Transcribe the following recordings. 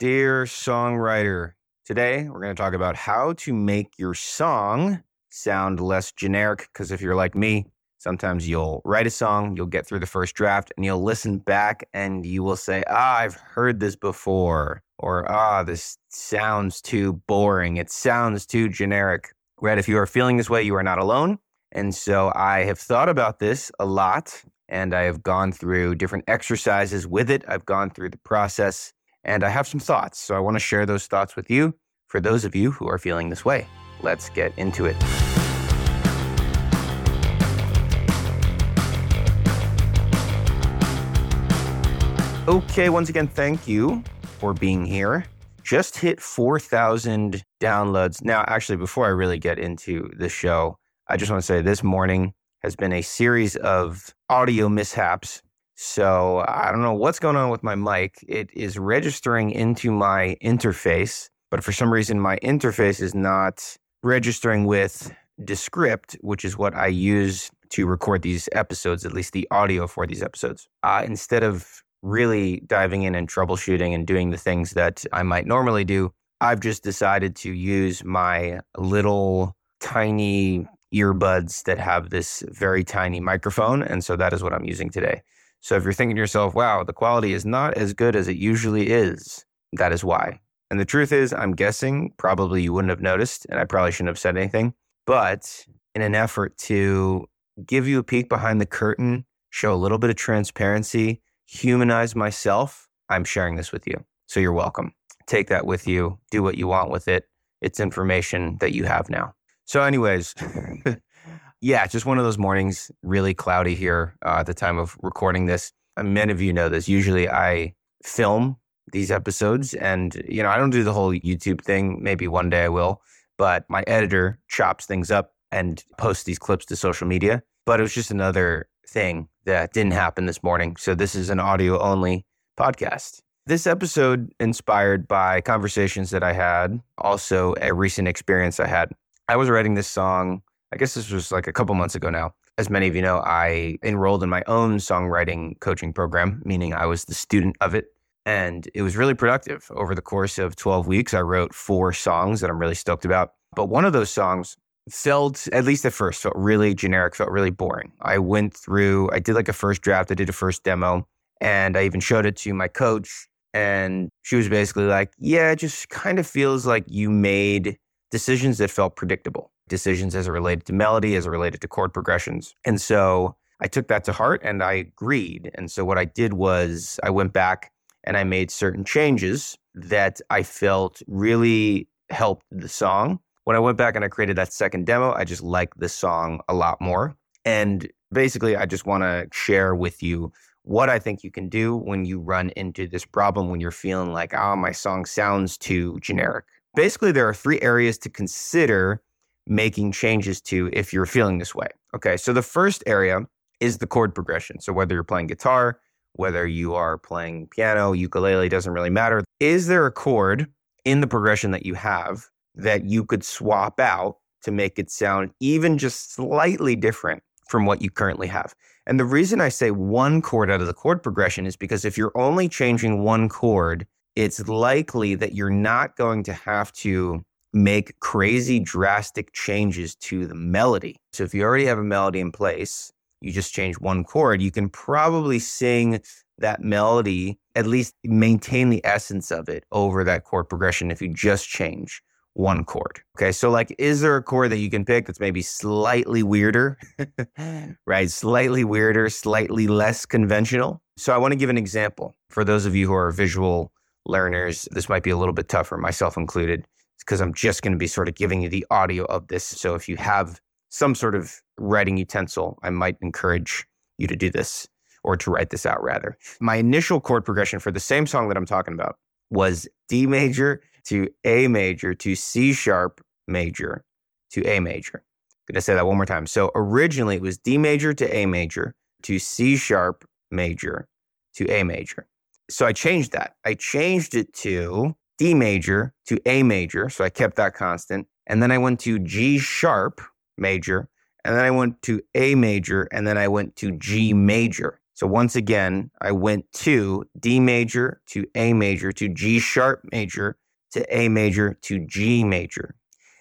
Dear songwriter, today we're going to talk about how to make your song sound less generic. Because if you're like me, sometimes you'll write a song, you'll get through the first draft, and you'll listen back and you will say, Ah, I've heard this before. Or, Ah, this sounds too boring. It sounds too generic. Right? If you are feeling this way, you are not alone. And so I have thought about this a lot and I have gone through different exercises with it. I've gone through the process and I have some thoughts. So I want to share those thoughts with you for those of you who are feeling this way. Let's get into it. Okay, once again, thank you for being here. Just hit 4,000 downloads. Now, actually, before I really get into the show, I just want to say this morning has been a series of audio mishaps so I don't know what's going on with my mic. It is registering into my interface, but for some reason, my interface is not registering with Descript, which is what I use to record these episodes, at least the audio for these episodes. Uh, instead of really diving in and troubleshooting and doing the things that I might normally do, I've just decided to use my little tiny earbuds that have this very tiny microphone. And so that is what I'm using today. So if you're thinking to yourself, wow, the quality is not as good as it usually is, that is why. And the truth is, I'm guessing probably you wouldn't have noticed, and I probably shouldn't have said anything. But in an effort to give you a peek behind the curtain, show a little bit of transparency, humanize myself, I'm sharing this with you. So you're welcome. Take that with you, do what you want with it. It's information that you have now. So, anyways, Yeah, just one of those mornings, really cloudy here uh, at the time of recording this. And many of you know this. Usually I film these episodes and, you know, I don't do the whole YouTube thing. Maybe one day I will, but my editor chops things up and posts these clips to social media. But it was just another thing that didn't happen this morning. So this is an audio only podcast. This episode inspired by conversations that I had, also a recent experience I had. I was writing this song I guess this was like a couple months ago now. As many of you know, I enrolled in my own songwriting coaching program, meaning I was the student of it. And it was really productive. Over the course of 12 weeks, I wrote four songs that I'm really stoked about. But one of those songs felt, at least at first, felt really generic, felt really boring. I went through, I did like a first draft, I did a first demo, and I even showed it to my coach. And she was basically like, Yeah, it just kind of feels like you made decisions that felt predictable decisions as it related to melody, as it related to chord progressions. And so I took that to heart and I agreed. And so what I did was I went back and I made certain changes that I felt really helped the song. When I went back and I created that second demo, I just liked the song a lot more. And basically, I just want to share with you what I think you can do when you run into this problem when you're feeling like, oh, my song sounds too generic. Basically, there are three areas to consider making changes to if you're feeling this way. Okay, so the first area is the chord progression. So whether you're playing guitar, whether you are playing piano, ukulele, doesn't really matter. Is there a chord in the progression that you have that you could swap out to make it sound even just slightly different from what you currently have? And the reason I say one chord out of the chord progression is because if you're only changing one chord, it's likely that you're not going to have to make crazy drastic changes to the melody. So if you already have a melody in place, you just change one chord, you can probably sing that melody, at least maintain the essence of it over that chord progression if you just change one chord. Okay. So, like, is there a chord that you can pick that's maybe slightly weirder, right? Slightly weirder, slightly less conventional. So, I want to give an example for those of you who are visual learners. This might be a little bit tougher, myself included because I'm just going to be sort of giving you the audio of this. So if you have some sort of writing utensil, I might encourage you to do this or to write this out rather. My initial chord progression for the same song that I'm talking about was D major to A major to C sharp major to A major. I'm going to say that one more time. So originally it was D major to A major to C sharp major to A major. So I changed that. I changed it to D major to A major. So I kept that constant. And then I went to G sharp major. And then I went to A major. And then I went to G major. So once again, I went to D major to A major to G sharp major to A major to G major.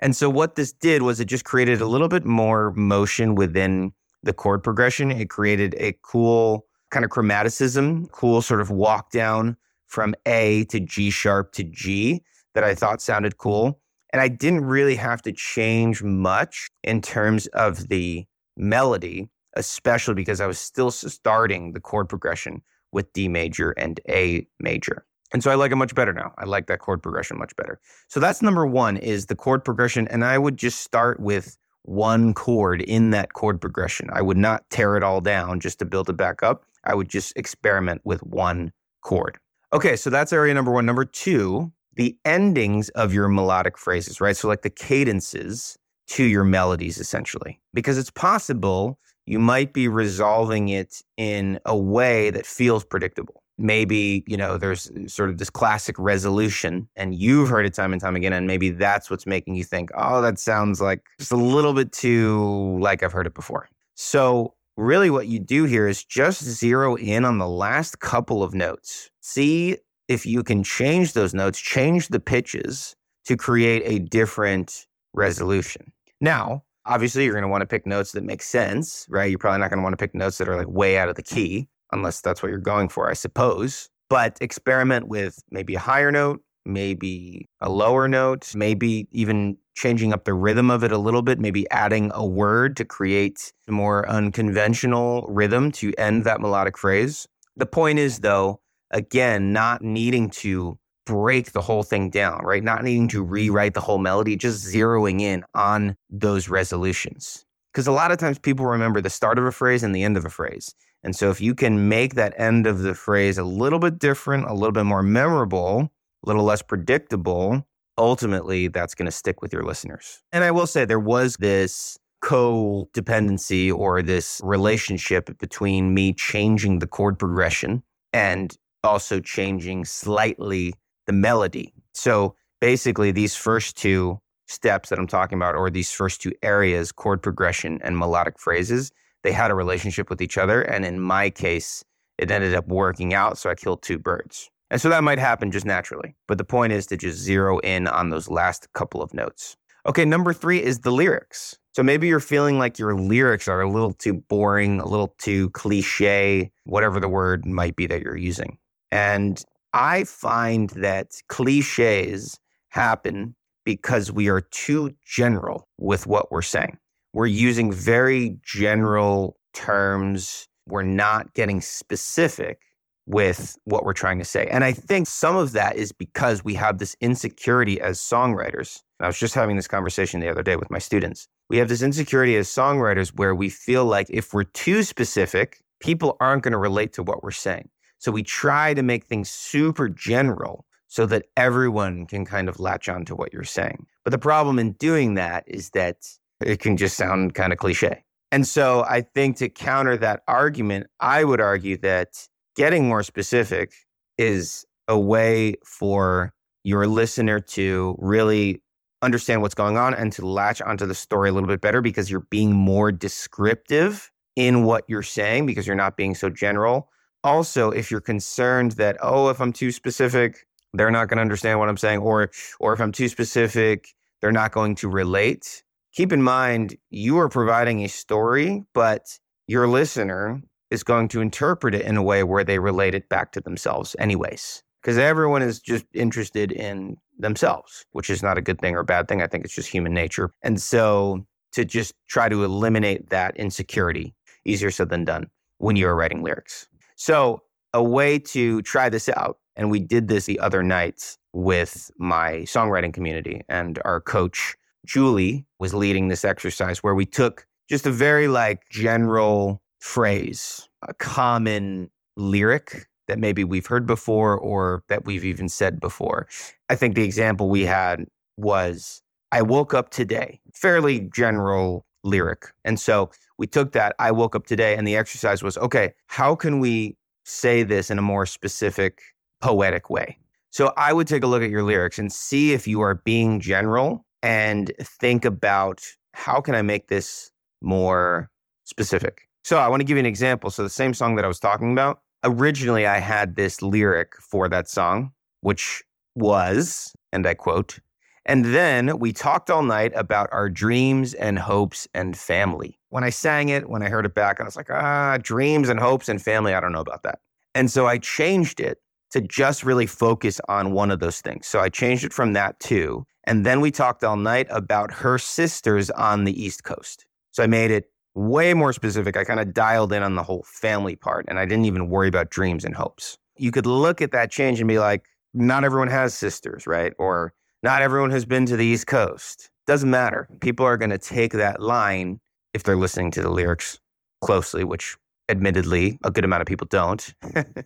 And so what this did was it just created a little bit more motion within the chord progression. It created a cool kind of chromaticism, cool sort of walk down from A to G sharp to G that I thought sounded cool. And I didn't really have to change much in terms of the melody, especially because I was still starting the chord progression with D major and A major. And so I like it much better now. I like that chord progression much better. So that's number one is the chord progression. And I would just start with one chord in that chord progression. I would not tear it all down just to build it back up. I would just experiment with one chord. Okay, so that's area number one. Number two, the endings of your melodic phrases, right? So, like the cadences to your melodies, essentially, because it's possible you might be resolving it in a way that feels predictable. Maybe, you know, there's uh, sort of this classic resolution and you've heard it time and time again. And maybe that's what's making you think, oh, that sounds like just a little bit too like I've heard it before. So, really, what you do here is just zero in on the last couple of notes. See if you can change those notes, change the pitches to create a different resolution. Now, obviously, you're going to want to pick notes that make sense, right? You're probably not going to want to pick notes that are like way out of the key, unless that's what you're going for, I suppose. But experiment with maybe a higher note, maybe a lower note, maybe even changing up the rhythm of it a little bit, maybe adding a word to create a more unconventional rhythm to end that melodic phrase. The point is, though, again, not needing to break the whole thing down, right? Not needing to rewrite the whole melody, just zeroing in on those resolutions. Because a lot of times people remember the start of a phrase and the end of a phrase. And so if you can make that end of the phrase a little bit different, a little bit more memorable, a little less predictable, ultimately that's going to stick with your listeners. And I will say there was this codependency or this relationship between me changing the chord progression and also changing slightly the melody. So basically, these first two steps that I'm talking about, or these first two areas, chord progression and melodic phrases, they had a relationship with each other. And in my case, it ended up working out. So I killed two birds. And so that might happen just naturally. But the point is to just zero in on those last couple of notes. Okay, number three is the lyrics. So maybe you're feeling like your lyrics are a little too boring, a little too cliche, whatever the word might be that you're using. And I find that cliches happen because we are too general with what we're saying. We're using very general terms. We're not getting specific with what we're trying to say. And I think some of that is because we have this insecurity as songwriters. I was just having this conversation the other day with my students. We have this insecurity as songwriters where we feel like if we're too specific, people aren't going to relate to what we're saying. So we try to make things super general so that everyone can kind of latch on to what you're saying. But the problem in doing that is that it can just sound kind of cliche. And so I think to counter that argument, I would argue that getting more specific is a way for your listener to really understand what's going on and to latch onto the story a little bit better because you're being more descriptive in what you're saying because you're not being so general. Also if you're concerned that oh if i'm too specific they're not going to understand what i'm saying or or if i'm too specific they're not going to relate keep in mind you are providing a story but your listener is going to interpret it in a way where they relate it back to themselves anyways. Because everyone is just interested in themselves which is not a good thing or a bad thing. I think it's just human nature. And so to just try to eliminate that insecurity easier said than done when you're writing lyrics. So, a way to try this out, and we did this the other night with my songwriting community, and our coach, Julie, was leading this exercise where we took just a very like general phrase, a common lyric that maybe we've heard before or that we've even said before. I think the example we had was I woke up today, fairly general lyric. And so we took that, I woke up today, and the exercise was okay, how can we say this in a more specific, poetic way? So I would take a look at your lyrics and see if you are being general and think about how can I make this more specific? So I want to give you an example. So the same song that I was talking about, originally I had this lyric for that song, which was, and I quote, and then we talked all night about our dreams and hopes and family. When I sang it, when I heard it back, I was like, ah, dreams and hopes and family. I don't know about that. And so I changed it to just really focus on one of those things. So I changed it from that to, and then we talked all night about her sisters on the East Coast. So I made it way more specific. I kind of dialed in on the whole family part and I didn't even worry about dreams and hopes. You could look at that change and be like, not everyone has sisters, right? Or not everyone has been to the East Coast. Doesn't matter. People are going to take that line if they're listening to the lyrics closely, which admittedly a good amount of people don't,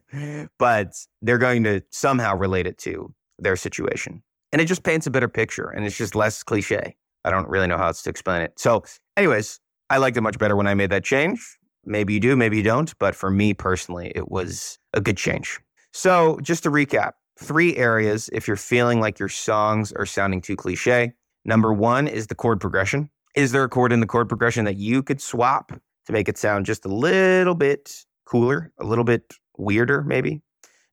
but they're going to somehow relate it to their situation. And it just paints a better picture and it's just less cliche. I don't really know how else to explain it. So, anyways, I liked it much better when I made that change. Maybe you do, maybe you don't. But for me personally, it was a good change. So, just to recap three areas if you're feeling like your songs are sounding too cliche. Number one is the chord progression. Is there a chord in the chord progression that you could swap to make it sound just a little bit cooler, a little bit weirder, maybe?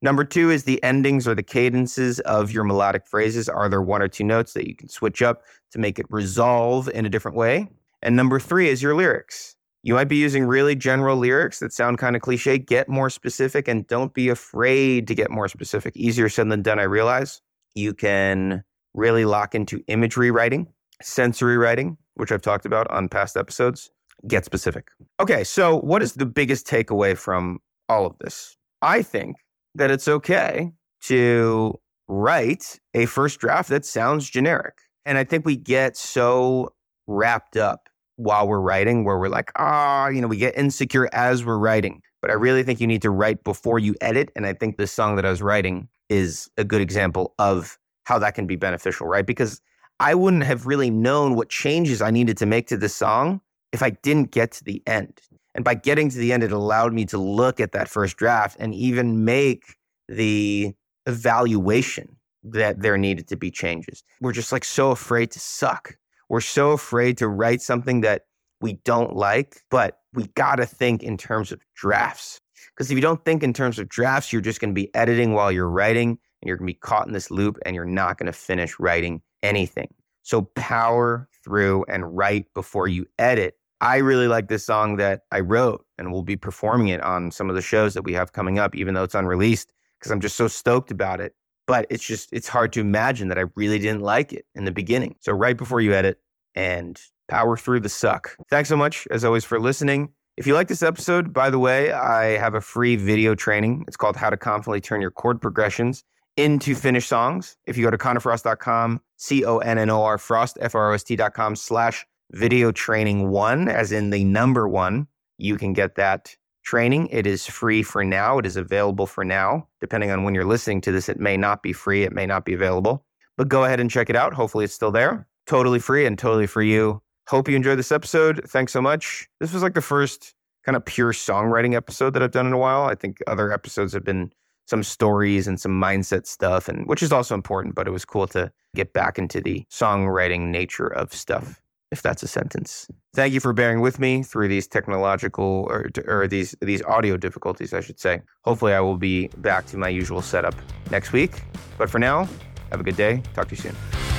Number two is the endings or the cadences of your melodic phrases. Are there one or two notes that you can switch up to make it resolve in a different way? And number three is your lyrics. You might be using really general lyrics that sound kind of cliche. Get more specific and don't be afraid to get more specific. Easier said than done, I realize. You can really lock into imagery writing, sensory writing, which I've talked about on past episodes. Get specific. Okay, so what is the biggest takeaway from all of this? I think that it's okay to write a first draft that sounds generic. And I think we get so wrapped up while we're writing where we're like, ah, you know, we get insecure as we're writing. But I really think you need to write before you edit. And I think this song that I was writing is a good example of how that can be beneficial, right? Because I wouldn't have really known what changes I needed to make to this song if I didn't get to the end. And by getting to the end, it allowed me to look at that first draft and even make the evaluation that there needed to be changes. We're just like so afraid to suck we're so afraid to write something that we don't like, but we got to think in terms of drafts. Because if you don't think in terms of drafts, you're just going to be editing while you're writing and you're going to be caught in this loop and you're not going to finish writing anything. So power through and write before you edit. I really like this song that I wrote and we'll be performing it on some of the shows that we have coming up, even though it's unreleased, because I'm just so stoked about it. But it's just, it's hard to imagine that I really didn't like it in the beginning. So write before you edit, and power through the suck. Thanks so much, as always, for listening. If you like this episode, by the way, I have a free video training. It's called How to Confidently Turn Your Chord Progressions into Finished Songs. If you go to connorfrost.com, C O N N O R Frost, F R O S T.com slash video training one, as in the number one, you can get that training. It is free for now. It is available for now. Depending on when you're listening to this, it may not be free, it may not be available. But go ahead and check it out. Hopefully, it's still there totally free and totally for you. Hope you enjoyed this episode. Thanks so much. This was like the first kind of pure songwriting episode that I've done in a while. I think other episodes have been some stories and some mindset stuff and which is also important, but it was cool to get back into the songwriting nature of stuff if that's a sentence. Thank you for bearing with me through these technological or, or these these audio difficulties, I should say. Hopefully I will be back to my usual setup next week. But for now, have a good day. Talk to you soon.